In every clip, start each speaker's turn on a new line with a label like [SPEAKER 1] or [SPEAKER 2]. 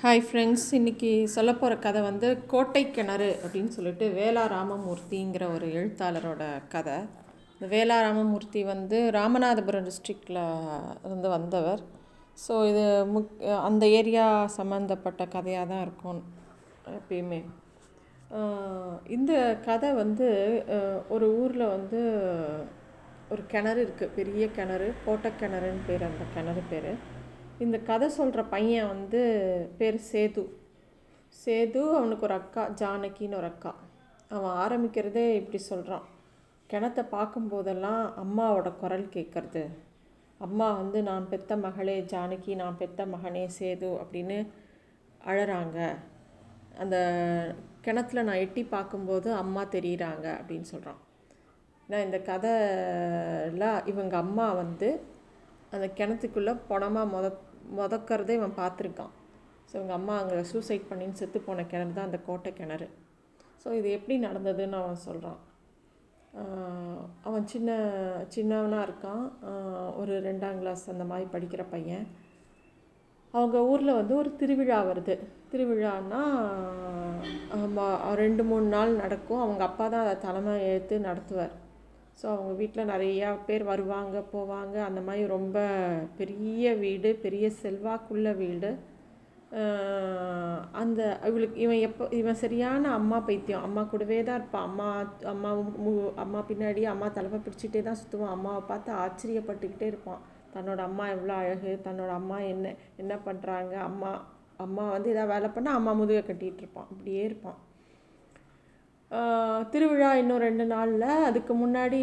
[SPEAKER 1] Hi friends இன்றைக்கி சொல்ல போகிற கதை வந்து கோட்டை கிணறு அப்படின்னு சொல்லிட்டு வேலா ராமமூர்த்திங்கிற ஒரு எழுத்தாளரோட கதை. இந்த வேலா ராமமூர்த்தி வந்து ராமநாதபுரம் டிஸ்ட்ரிக்டில் இருந்து வந்தவர். ஸோ இது முக் அந்த ஏரியா சம்மந்தப்பட்ட கதையாக தான் இருக்கும் எப்பயுமே. இந்த கதை வந்து ஒரு ஊரில் வந்து ஒரு கிணறு இருக்குது பெரிய கிணறு கோட்டை கிணறுன்னு பேர் அந்த கிணறு பேர். இந்த கதை சொல்கிற பையன் வந்து பேர் சேது. சேது அவனுக்கு ஒரு அக்கா ஜானகின்னு ஒரு அக்கா. அவன் ஆரம்பிக்கிறதே இப்படி சொல்கிறான் கிணத்தை பார்க்கும்போதெல்லாம் அம்மாவோட குரல் கேட்குறது அம்மா வந்து நான் பெத்த மகளே ஜானகி நான் பெத்த மகனே சேது அப்படின்னு அழறாங்க. அந்த கிணத்துல நான் எட்டி பார்க்கும்போது அம்மா தெரியுறாங்க அப்படின்னு சொல்கிறான் நான் இந்த கதையில் இவங்க அம்மா வந்து அந்த கிணத்துக்குள்ளே பணமாக முத முதக்கிறதே இவன் பார்த்துருக்கான். ஸோ இவங்க அம்மா அங்கே சூசைட் பண்ணின்னு செத்து போன கிணறு தான் அந்த கோட்டை கிணறு. ஸோ இது எப்படி நடந்ததுன்னு அவன் சொல்கிறான் அவன் சின்ன சின்னவனாக இருக்கான். ஒரு ரெண்டாம் கிளாஸ் அந்த மாதிரி படிக்கிற பையன். அவங்க ஊரில் வந்து ஒரு திருவிழா வருது. திருவிழான்னா ரெண்டு மூணு நாள் நடக்கும். அவங்க அப்பா தான் அதை தலைமை எடுத்து நடத்துவார். ஸோ அவங்க வீட்டில் நிறையா பேர் வருவாங்க போவாங்க. அந்த மாதிரி ரொம்ப பெரிய வீடு பெரிய செல்வாக்குள்ள வீடு. அந்த இவளுக்கு இவன் எப்போ இவன் சரியான அம்மா பைத்தியம். அம்மா கூடவே தான் இருப்பான் அம்மா அம்மா அம்மா பின்னாடி அம்மா தலைமை பிடிச்சிட்டே தான் சுற்றுவான் அம்மாவை பார்த்து ஆச்சரியப்பட்டுக்கிட்டே இருப்பான். தன்னோட அம்மா எவ்வளோ அழகு தன்னோட அம்மா என்ன என்ன பண்ணுறாங்க அம்மா அம்மா வந்து ஏதாவது வேலை பண்ணால் அம்மா முதுகை கட்டிகிட்டு இருப்பான். அப்படியே இருப்பான். திருவிழா இன்னும் ரெண்டு நாளில். அதுக்கு முன்னாடி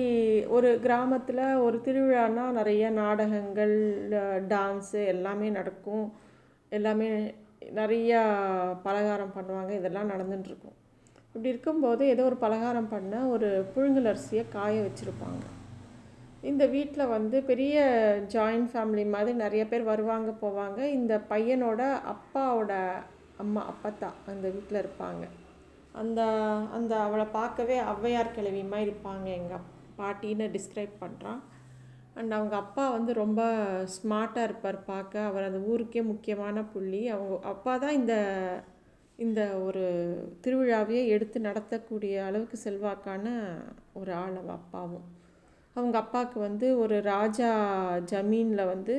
[SPEAKER 1] ஒரு கிராமத்தில் ஒரு திருவிழான்னா நிறைய நாடகங்கள் டான்ஸு எல்லாமே நடக்கும். எல்லாமே நிறையா பலகாரம் பண்ணுவாங்க. இதெல்லாம் நடந்துட்டுருக்கும். இப்படி இருக்கும்போது ஏதோ ஒரு பலகாரம் பண்ண ஒரு புழுங்கலரிசியை காய வச்சுருப்பாங்க. இந்த வீட்டில் வந்து பெரிய ஜாயிண்ட் ஃபேமிலி மாதிரி நிறைய பேர் வருவாங்க போவாங்க. இந்த பையனோட அப்பாவோட அம்மா அப்பத்தா அந்த வீட்டில் இருப்பாங்க. அந்த அந்த அவளை பார்க்கவே ஔவையார் கிழவி மாதிரி இருப்பாங்க. எங்கள் பாட்டின்னு டிஸ்கிரைப் பண்ணுறான் அண்ட் அவங்க அப்பா வந்து ரொம்ப ஸ்மார்ட்டாக இருப்பார் பார்க்க. அவர் அந்த ஊருக்கே முக்கியமான புள்ளி. அவங்க அப்பா தான் இந்த இந்த ஒரு திருவிழாவையே எடுத்து நடத்தக்கூடிய அளவுக்கு செல்வாக்கான ஒரு ஆள் அவள் அப்பாவும். அவங்க அப்பாவுக்கு வந்து ஒரு ராஜா ஜமீனில் வந்து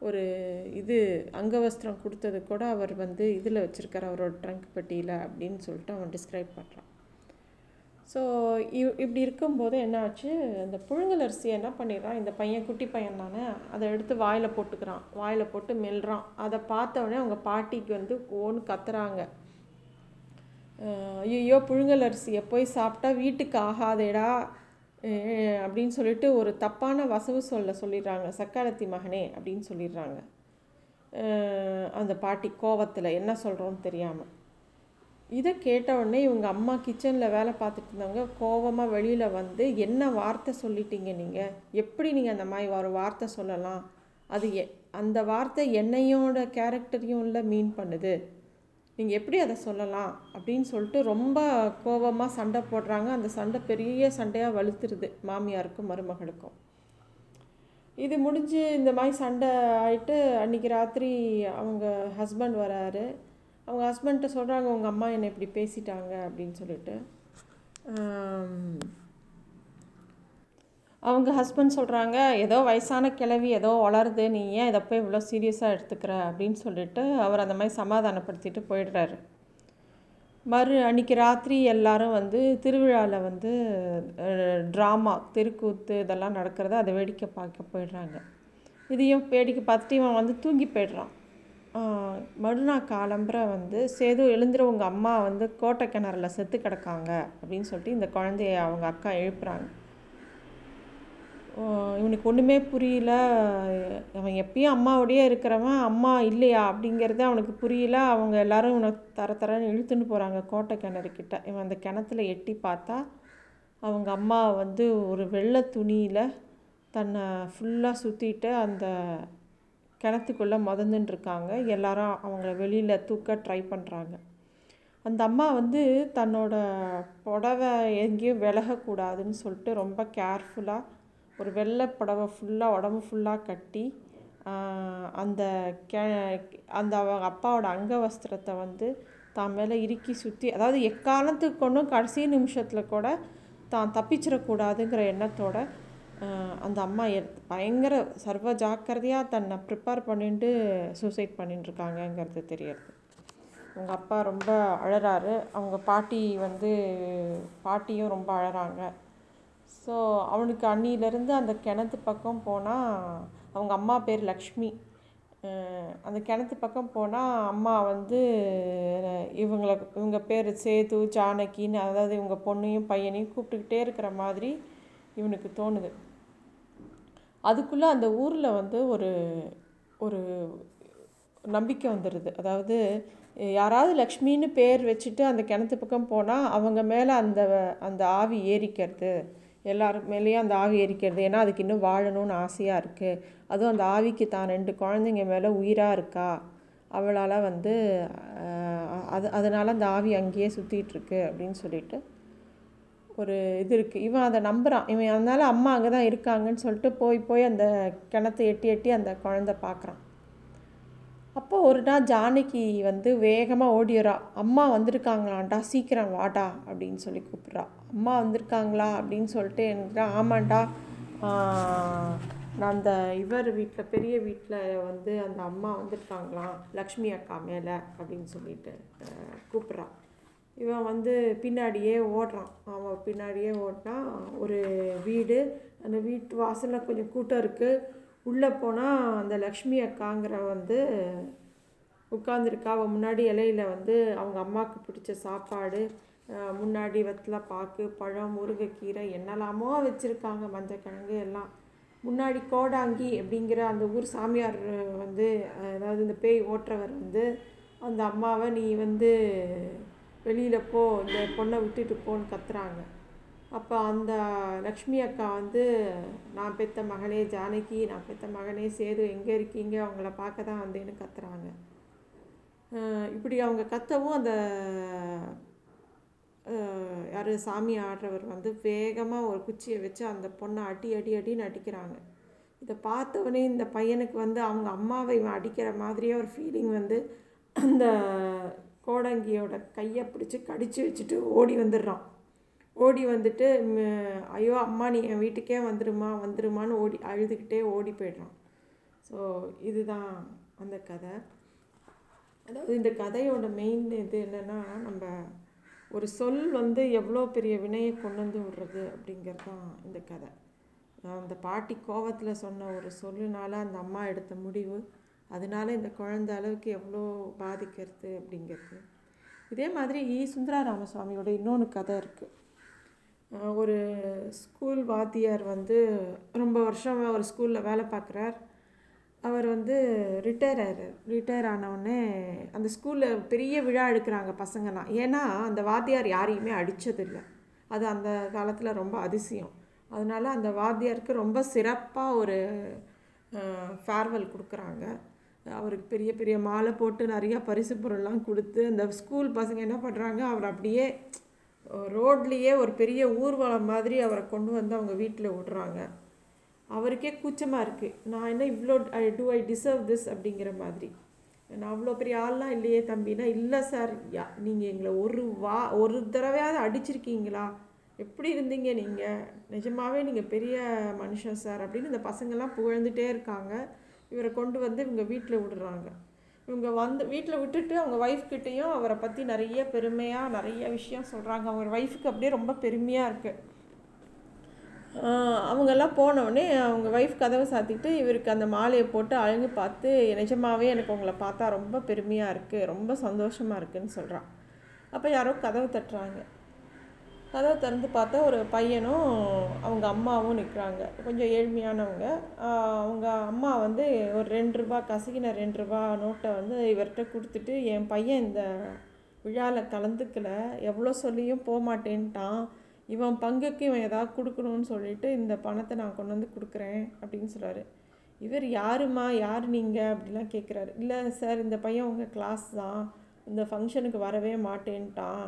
[SPEAKER 1] ஒரு இது அங்கவஸ்திரம் கொடுத்தது கூட அவர் வந்து இதில் வச்சுருக்கார் அவரோட ட்ரங்க் பெட்டியில் அப்படின்னு சொல்லிட்டு அவன் டிஸ்கிரைப் பண்ணுறான் ஸோ இவ் இப்படி இருக்கும்போது என்ன ஆச்சு? அந்த புழுங்கல் என்ன பண்ணிடுறான்? இந்த பையன் குட்டி பையன் தானே அதை எடுத்து வாயில் போட்டுக்கிறான். வாயில் போட்டு மெல்றான். அதை பார்த்தவொடனே அவங்க பாட்டிக்கு வந்து ஓன்னு கத்துறாங்க. ஐயோ புழுங்கல் அரிசியை போய் சாப்பிட்டா வீட்டுக்கு ஆகாதேடா. அப்படின்னு சொல்லிட்டு ஒரு தப்பான வசவு சொல்ல சொல்லிடுறாங்க. சக்காலத்தி மகனே அப்படின்னு சொல்லிடுறாங்க. அந்த பாட்டி கோவத்தில் என்ன சொல்கிறோன்னு தெரியாமல் இதை கேட்டவுடனே இவங்க அம்மா கிச்சனில் வேலை பார்த்துட்டு இருந்தவங்க கோவமாக வெளியில் வந்து என்ன வார்த்தை சொல்லிட்டீங்க நீங்கள் எப்படி நீங்கள் அந்த மாதிரி ஒரு வார்த்தை சொல்லலாம்? அது எ அந்த வார்த்தை என்னையோட கேரக்டரையும் இல்லை மீன் பண்ணுது. நீங்கள் எப்படி அதை சொல்லலாம் அப்படின்னு சொல்லிட்டு ரொம்ப கோவமாக சண்டை போடுறாங்க. அந்த சண்டை பெரிய சண்டையாக வலுத்துருது மாமியாருக்கும் மருமகளுக்கும். இது முடிஞ்சு இந்த மாதிரி சண்டை ஆயிட்டு அன்றைக்கி ராத்திரி அவங்க ஹஸ்பண்ட் வராரு. அவங்க ஹஸ்பண்ட்ட சொல்கிறாங்க உங்கள் அம்மா என்னை இப்படி பேசிட்டாங்க அப்படின்னு சொல்லிட்டு. அவங்க ஹஸ்பண்ட் சொல்கிறாங்க ஏதோ வயசான கிழவி ஏதோ வளருது நீ ஏன் இதை போய் இவ்வளோ சீரியஸாக எடுத்துக்கிற? அப்படின்னு சொல்லிட்டு அவர் அந்த மாதிரி சமாதானப்படுத்திட்டு போயிடுறாரு. மறு அன்றைக்கி ராத்திரி எல்லாரும் வந்து திருவிழாவில் வந்து ட்ராமா தெருக்கூத்து இதெல்லாம் நடக்கிறத அதை வேடிக்கை பார்க்க போயிடுறாங்க. இதையும் வேடிக்கை பார்த்துட்டு இவன் வந்து தூங்கி போயிடுறான். மறுநாள் காலம்புரை வந்து சேது எழுந்துற உங்கள் அம்மா வந்து கோட்டை கிணறுல செத்து கிடக்காங்க. அப்படின்னு சொல்லிட்டு இந்த குழந்தைய அவங்க அக்கா எழுப்புறாங்க. இவனுக்கு ஒன்றுமே புரியல. அவன் எப்பயும் அம்மாவோடையே இருக்கிறவன் அம்மா இல்லையா அப்படிங்கிறது அவனுக்கு புரியல. அவங்க எல்லாரும் இவனை தர தரன்னு இழுத்துன்னு போகிறாங்க கோட்டை கிணறுக்கிட்ட. இவன் அந்த கிணத்துல எட்டி பார்த்தா அவங்க அம்மா வந்து ஒரு வெள்ளை துணியில் தன்னை ஃபுல்லாக சுற்றிட்டு அந்த கிணத்துக்குள்ளே முதந்துன்னு இருக்காங்க. எல்லாரும் அவங்கள வெளியில் தூக்க ட்ரை பண்ணுறாங்க அந்த அம்மா வந்து தன்னோட புடவை எங்கேயும் விலகக்கூடாதுன்னு சொல்லிட்டு ரொம்ப கேர்ஃபுல்லாக ஒரு வெள்ளை புடவை ஃபுல்லாக உடம்பு ஃபுல்லாக கட்டி அந்த கே அந்த அவங்க அப்பாவோட அங்கவஸ்திரத்தை வந்து தான் மேலே இறுக்கி சுற்றி அதாவது எக்காலத்துக்கு கொண்டும் கடைசி நிமிஷத்தில் கூட தான் தப்பிச்சிடக்கூடாதுங்கிற எண்ணத்தோட அந்த அம்மா பயங்கர சர்வ ஜாக்கிரதையாக தன்னை ப்ரிப்பேர் பண்ணிட்டு சூசைட் பண்ணிட்டுருக்காங்கங்கிறது தெரியுது அவங்க அப்பா ரொம்ப அழறாரு. அவங்க பாட்டி வந்து பாட்டியும் ரொம்ப அழறாங்க. ஸோ அவனுக்கு அன்னியிலேருந்து அந்த கிணத்து பக்கம் போனால் அவங்க அம்மா பேர் லக்ஷ்மி. அந்த கிணத்து பக்கம் போனால் அம்மா வந்து இவங்களை இவங்க பேர் சேது ஜானகின்னு அதாவது இவங்க பொண்ணையும் பையனையும் கூப்பிட்டுக்கிட்டே இருக்கிற மாதிரி இவனுக்கு தோணுது. அதுக்குள்ளே அந்த ஊரில் வந்து ஒரு ஒரு நம்பிக்கை வந்துடுது அதாவது யாராவது லக்ஷ்மின்னு பேர் வச்சுட்டு அந்த கிணத்து பக்கம் போனால் அவங்க மேலே அந்த அந்த ஆவி ஏறிக்கிறது. எல்லாரும் மேலேயும் அந்த ஆவி எரிக்கிறது. ஏன்னா அதுக்கு இன்னும் வாழணும்னு ஆசையாக இருக்குது அதுவும் அந்த ஆவிக்கு தான் ரெண்டு குழந்தைங்க மேலே உயிராக இருக்கா? அவளால் வந்து அது அதனால் அந்த ஆவி அங்கேயே சுற்றிட்டுருக்கு அப்படின்னு சொல்லிட்டு ஒரு இது இருக்குது இவன் அதை நம்புகிறான் இவன் அதனால் அம்மா அங்கே தான் இருக்காங்கன்னு சொல்லிட்டு போய் போய் அந்த கிணத்தை எட்டி எட்டி அந்த குழந்த பார்க்குறான். அப்போ ஒரு நாள் ஜானகி வந்து வேகமாக ஓடிடுறா அம்மா வந்திருக்காங்களாண்டா சீக்கிரம் வாடா அப்படின்னு சொல்லி கூப்பிட்றா. அம்மா வந்திருக்காங்களா அப்படின்னு சொல்லிட்டு எனக்கு ஆமாண்டா. நான் அந்த இவர் வீட்டில் பெரிய வீட்டில் வந்து அந்த அம்மா வந்திருக்காங்களாம் லக்ஷ்மி அக்கா மேலே அப்படின்னு சொல்லிட்டு கூப்பிட்றான் இவன் வந்து பின்னாடியே ஓடுறான். அவன் பின்னாடியே ஓடினா ஒரு வீடு அந்த வீட்டு வாசலில் கொஞ்சம் கூட்டம் இருக்குது உள்ளே போனால் அந்த லக்ஷ்மி அக்காங்கிற வந்து உட்காந்துருக்கா அவள் முன்னாடி இலையில வந்து அவங்க அம்மாவுக்கு பிடிச்ச சாப்பாடு முன்னாடி வத்தில் பாக்கு பழம் முருங்கைக்கீரை என்னெல்லாமோ வச்சுருக்காங்க மஞ்சக்கிழங்கு எல்லாம். முன்னாடி கோடாங்கி அப்படிங்கிற அந்த ஊர் சாமியார் வந்து அதாவது இந்த பேய் ஓட்டுறவர் வந்து அந்த அம்மாவை நீ வந்து வெளியில் போ இந்த பொண்ணை விட்டுட்டு போன்னு கத்துறாங்க. அப்போ அந்த லக்ஷ்மி அக்கா வந்து நான் பெற்ற மகனே ஜானகி நான் பெற்ற மகனே சேது எங்கே இருக்கீங்க? அவங்கள பார்க்க தான் வந்தேன்னு கத்துறாங்க. இப்படி அவங்க கத்தவும் அந்த யார் சாமி ஆடுறவர் வந்து வேகமாக ஒரு குச்சியை வச்சு அந்த பொண்ணை அடி அடி அடின்னு அடிக்கிறாங்க. இதை பார்த்தவொடனே இந்த பையனுக்கு வந்து அவங்க அம்மாவை அடிக்கிற மாதிரியே ஒரு ஃபீலிங் வந்து அந்த கோடங்கியோட கையை பிடிச்சி கடிச்சு வச்சுட்டு ஓடி வந்துடுறான். ஓடி வந்துட்டு ஐயோ அம்மா நீ என் வீட்டுக்கே வந்துடுமா வந்துடுமான்னு ஓடி அழுதுகிட்டே ஓடி போய்ட்றான். ஸோ இதுதான் அந்த கதை. அதாவது இந்த கதையோட மெயின் இது என்னென்னா நம்ம ஒரு சொல் வந்து எவ்வளோ பெரிய வினையை கொண்டு வந்து விடுறது அப்படிங்கிறது தான் இந்த கதை. அந்த பாட்டி கோவத்தில் சொன்ன ஒரு சொல்லுனால அந்த அம்மா எடுத்த முடிவு அதனால இந்த குழந்த அளவுக்கு எவ்வளோ பாதிக்கிறது அப்படிங்கிறது. இதே மாதிரி இ. சுந்தரா ராமசுவாமியோட இன்னொன்று கதை இருக்குது ஒரு ஸ்கூல் வாத்தியார் வந்து ரொம்ப வருஷம் ஒரு ஸ்கூலில் வேலை பார்க்குறார். அவர் வந்து ரிட்டையர் ஆகிறார் ரிட்டையர் ஆனவுடனே அந்த ஸ்கூலில் பெரிய விழா எடுக்கிறாங்க பசங்கள்லாம். ஏன்னா அந்த வாத்தியார் யாரையுமே அடித்ததில்லை அது அந்த காலத்தில் ரொம்ப அதிசயம். அதனால் அந்த வாத்தியாருக்கு ரொம்ப சிறப்பாக ஒரு ஃபேர்வெல் கொடுக்குறாங்க. அவருக்கு பெரிய பெரிய மாலை போட்டு நிறையா பரிசு பொருள்லாம் கொடுத்து அந்த ஸ்கூல் பசங்க என்ன பண்ணுறாங்க அவர் அப்படியே ரோட்லேயே ஒரு பெரிய ஊர்வலம் மாதிரி அவரை கொண்டு வந்து அவங்க வீட்டில் விடுறாங்க. அவருக்கே கூச்சமாக இருக்குது நான் என்ன இவ்வளோ I do I deserve this அப்படிங்கிற மாதிரி. நான் அவ்வளோ பெரிய ஆள்லாம் இல்லையே தம்பினா இல்லை சார். யா நீங்கள் எங்களை ஒரு வா ஒரு தடவையாவது அடிச்சிருக்கீங்களா? எப்படி இருந்தீங்க நீங்கள் நிஜமாகவே நீங்கள் பெரிய மனுஷன் சார் அப்படின்னு இந்த பசங்கள்லாம் புகழ்ந்துட்டே இருக்காங்க. இவரை கொண்டு வந்து இவங்க வீட்டில் விடுறாங்க. இவங்க வந்து வீட்டில் விட்டுட்டு அவங்க ஒய்ஃப்கிட்டேயும் அவரை பற்றி நிறைய பெருமையாக நிறைய விஷயம் சொல்கிறாங்க அவங்க ஒய்ஃபுக்கு அப்படியே ரொம்ப பெருமையாக இருக்குது அவங்கெல்லாம் போனவுடனே அவங்க ஒய்ஃப் கதவை சாத்திட்டு இவருக்கு அந்த மாலையை போட்டு அழுங்கி பார்த்து நிஜமாகவே எனக்கு உங்களை பார்த்தா ரொம்ப பெருமையாக இருக்குது ரொம்ப சந்தோஷமாக இருக்குதுன்னு சொல்கிறான் அப்போ யாரோ கதவை தட்டுறாங்க. கதவை திறந்து பார்த்தா ஒரு பையனும் அவங்க அம்மாவும் நிற்கிறாங்க கொஞ்சம் ஏழ்மையானவங்க. அவங்க அம்மா வந்து ஒரு ரெண்டு ரூபா கசகின ரெண்டு ரூபா நோட்டை வந்து இவர்கிட்ட கொடுத்துட்டு என் பையன் இந்த விழாவில் கலந்துக்கல எவ்வளோ சொல்லியும் போக மாட்டேன்ட்டான் இவன் பங்குக்கு இவன் ஏதாவது கொடுக்கணும்னு சொல்லிட்டு இந்த பணத்தை நான் கொண்டு வந்து கொடுக்குறேன் அப்படின்னு சொல்கிறாரு இவர் யாருமா யார் நீங்கள் அப்படிலாம் கேட்குறாரு இல்லை சார் இந்த பையன் உங்கள் கிளாஸ் தான். இந்த ஃபங்க்ஷனுக்கு வரவே மாட்டேன்ட்டான்.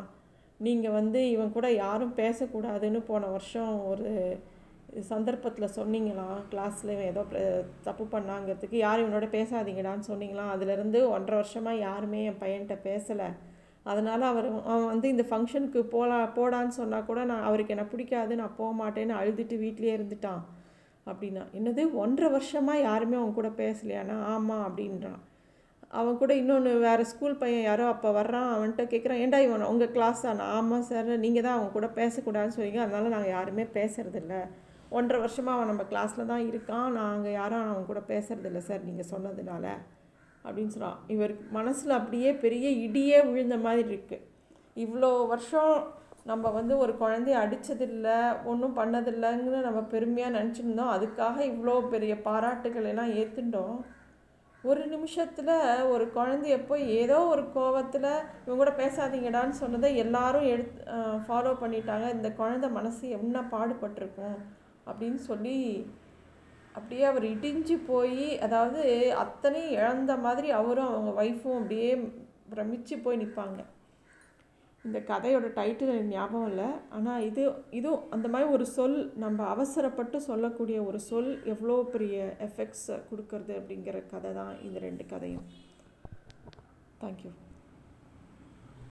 [SPEAKER 1] நீங்கள் வந்து இவன் கூட யாரும் பேசக்கூடாதுன்னு போன வருஷம் ஒரு சந்தர்ப்பத்தில் சொன்னீங்களாம் கிளாஸில் இவன் ஏதோ தப்பு பண்ணாங்கிறதுக்கு. யாரும் இவனோட பேசாதீங்கடான்னு சொன்னீங்களாம் அதுலேருந்து ஒன்றரை வருஷமாக யாருமே என் பையன்கிட்ட பேசலை. அதனால் அவர் அவன் வந்து இந்த ஃபங்க்ஷனுக்கு போலாம் போடான்னு சொன்னால் கூட நான் அவருக்கு என்ன பிடிக்காது நான் போக மாட்டேன்னு அழுதுட்டு வீட்லேயே இருந்துட்டான். அப்படின்னா என்னது ஒன்றரை வருஷமாக யாருமே அவன் கூட பேசலையானா? ஆமாம் அப்படின்றான். அவன் கூட இன்னொன்று வேறு ஸ்கூல் பையன் யாரோ அப்போ வர்றான் அவன்கிட்ட கேட்குறான் ஏண்டா இவன் உங்கள் கிளாஸ் தானே ஆமாம் சார் நீங்கள் தான் அவன் கூட பேசக்கூடாதுன்னு சொன்னீங்க. அதனால் நாங்கள் யாருமே பேசுறதில்ல. ஒன்றரை வருஷமாக அவன் நம்ம கிளாஸில் தான் இருக்கான். நாங்கள் யாரும் அவன் கூட பேசுறதில்ல சார் நீங்கள் சொன்னதுனால. அப்படின்னு சொல்கிறான் இவர் மனசில் அப்படியே பெரிய இடியே விழுந்த மாதிரி இருக்குது இவ்வளோ வருஷம் நம்ம வந்து ஒரு குழந்தைய அடித்ததில்லை ஒன்றும் பண்ணதில்லைங்கன்னு நம்ம பெருமையாக நினச்சிருந்தோம். அதுக்காக இவ்வளோ பெரிய பாராட்டுகள் எல்லாம் ஏற்றுட்டோம் ஒரு நிமிஷத்தில் ஒரு குழந்தைய போய் ஏதோ ஒரு கோவத்தில் இவங்க கூட பேசாதீங்கடான்னு சொன்னதை எல்லாரும் எடுத்து ஃபாலோ பண்ணிட்டாங்க. இந்த குழந்தை மனசு என்ன பாடுபட்டிருக்கும் அப்படின்னு சொல்லி அப்படியே அவர் இடிஞ்சு போய் அதாவது அத்தனையும் இழந்த மாதிரி அவரும் அவங்க ஒய்ஃபும் அப்படியே பிரமிச்சு போய் நிற்பாங்க இந்த கதையோட டைட்டில் எனக்கு ஞாபகம் இல்லை. ஆனால் இது இதுவும் அந்த மாதிரி ஒரு சொல் நம்ம அவசரப்பட்டு சொல்லக்கூடிய ஒரு சொல் எவ்வளோ பெரிய எஃபெக்ட்ஸ் கொடுக்கறது அப்படிங்கிற கதை தான் இந்த ரெண்டு கதையும். தேங்க்யூ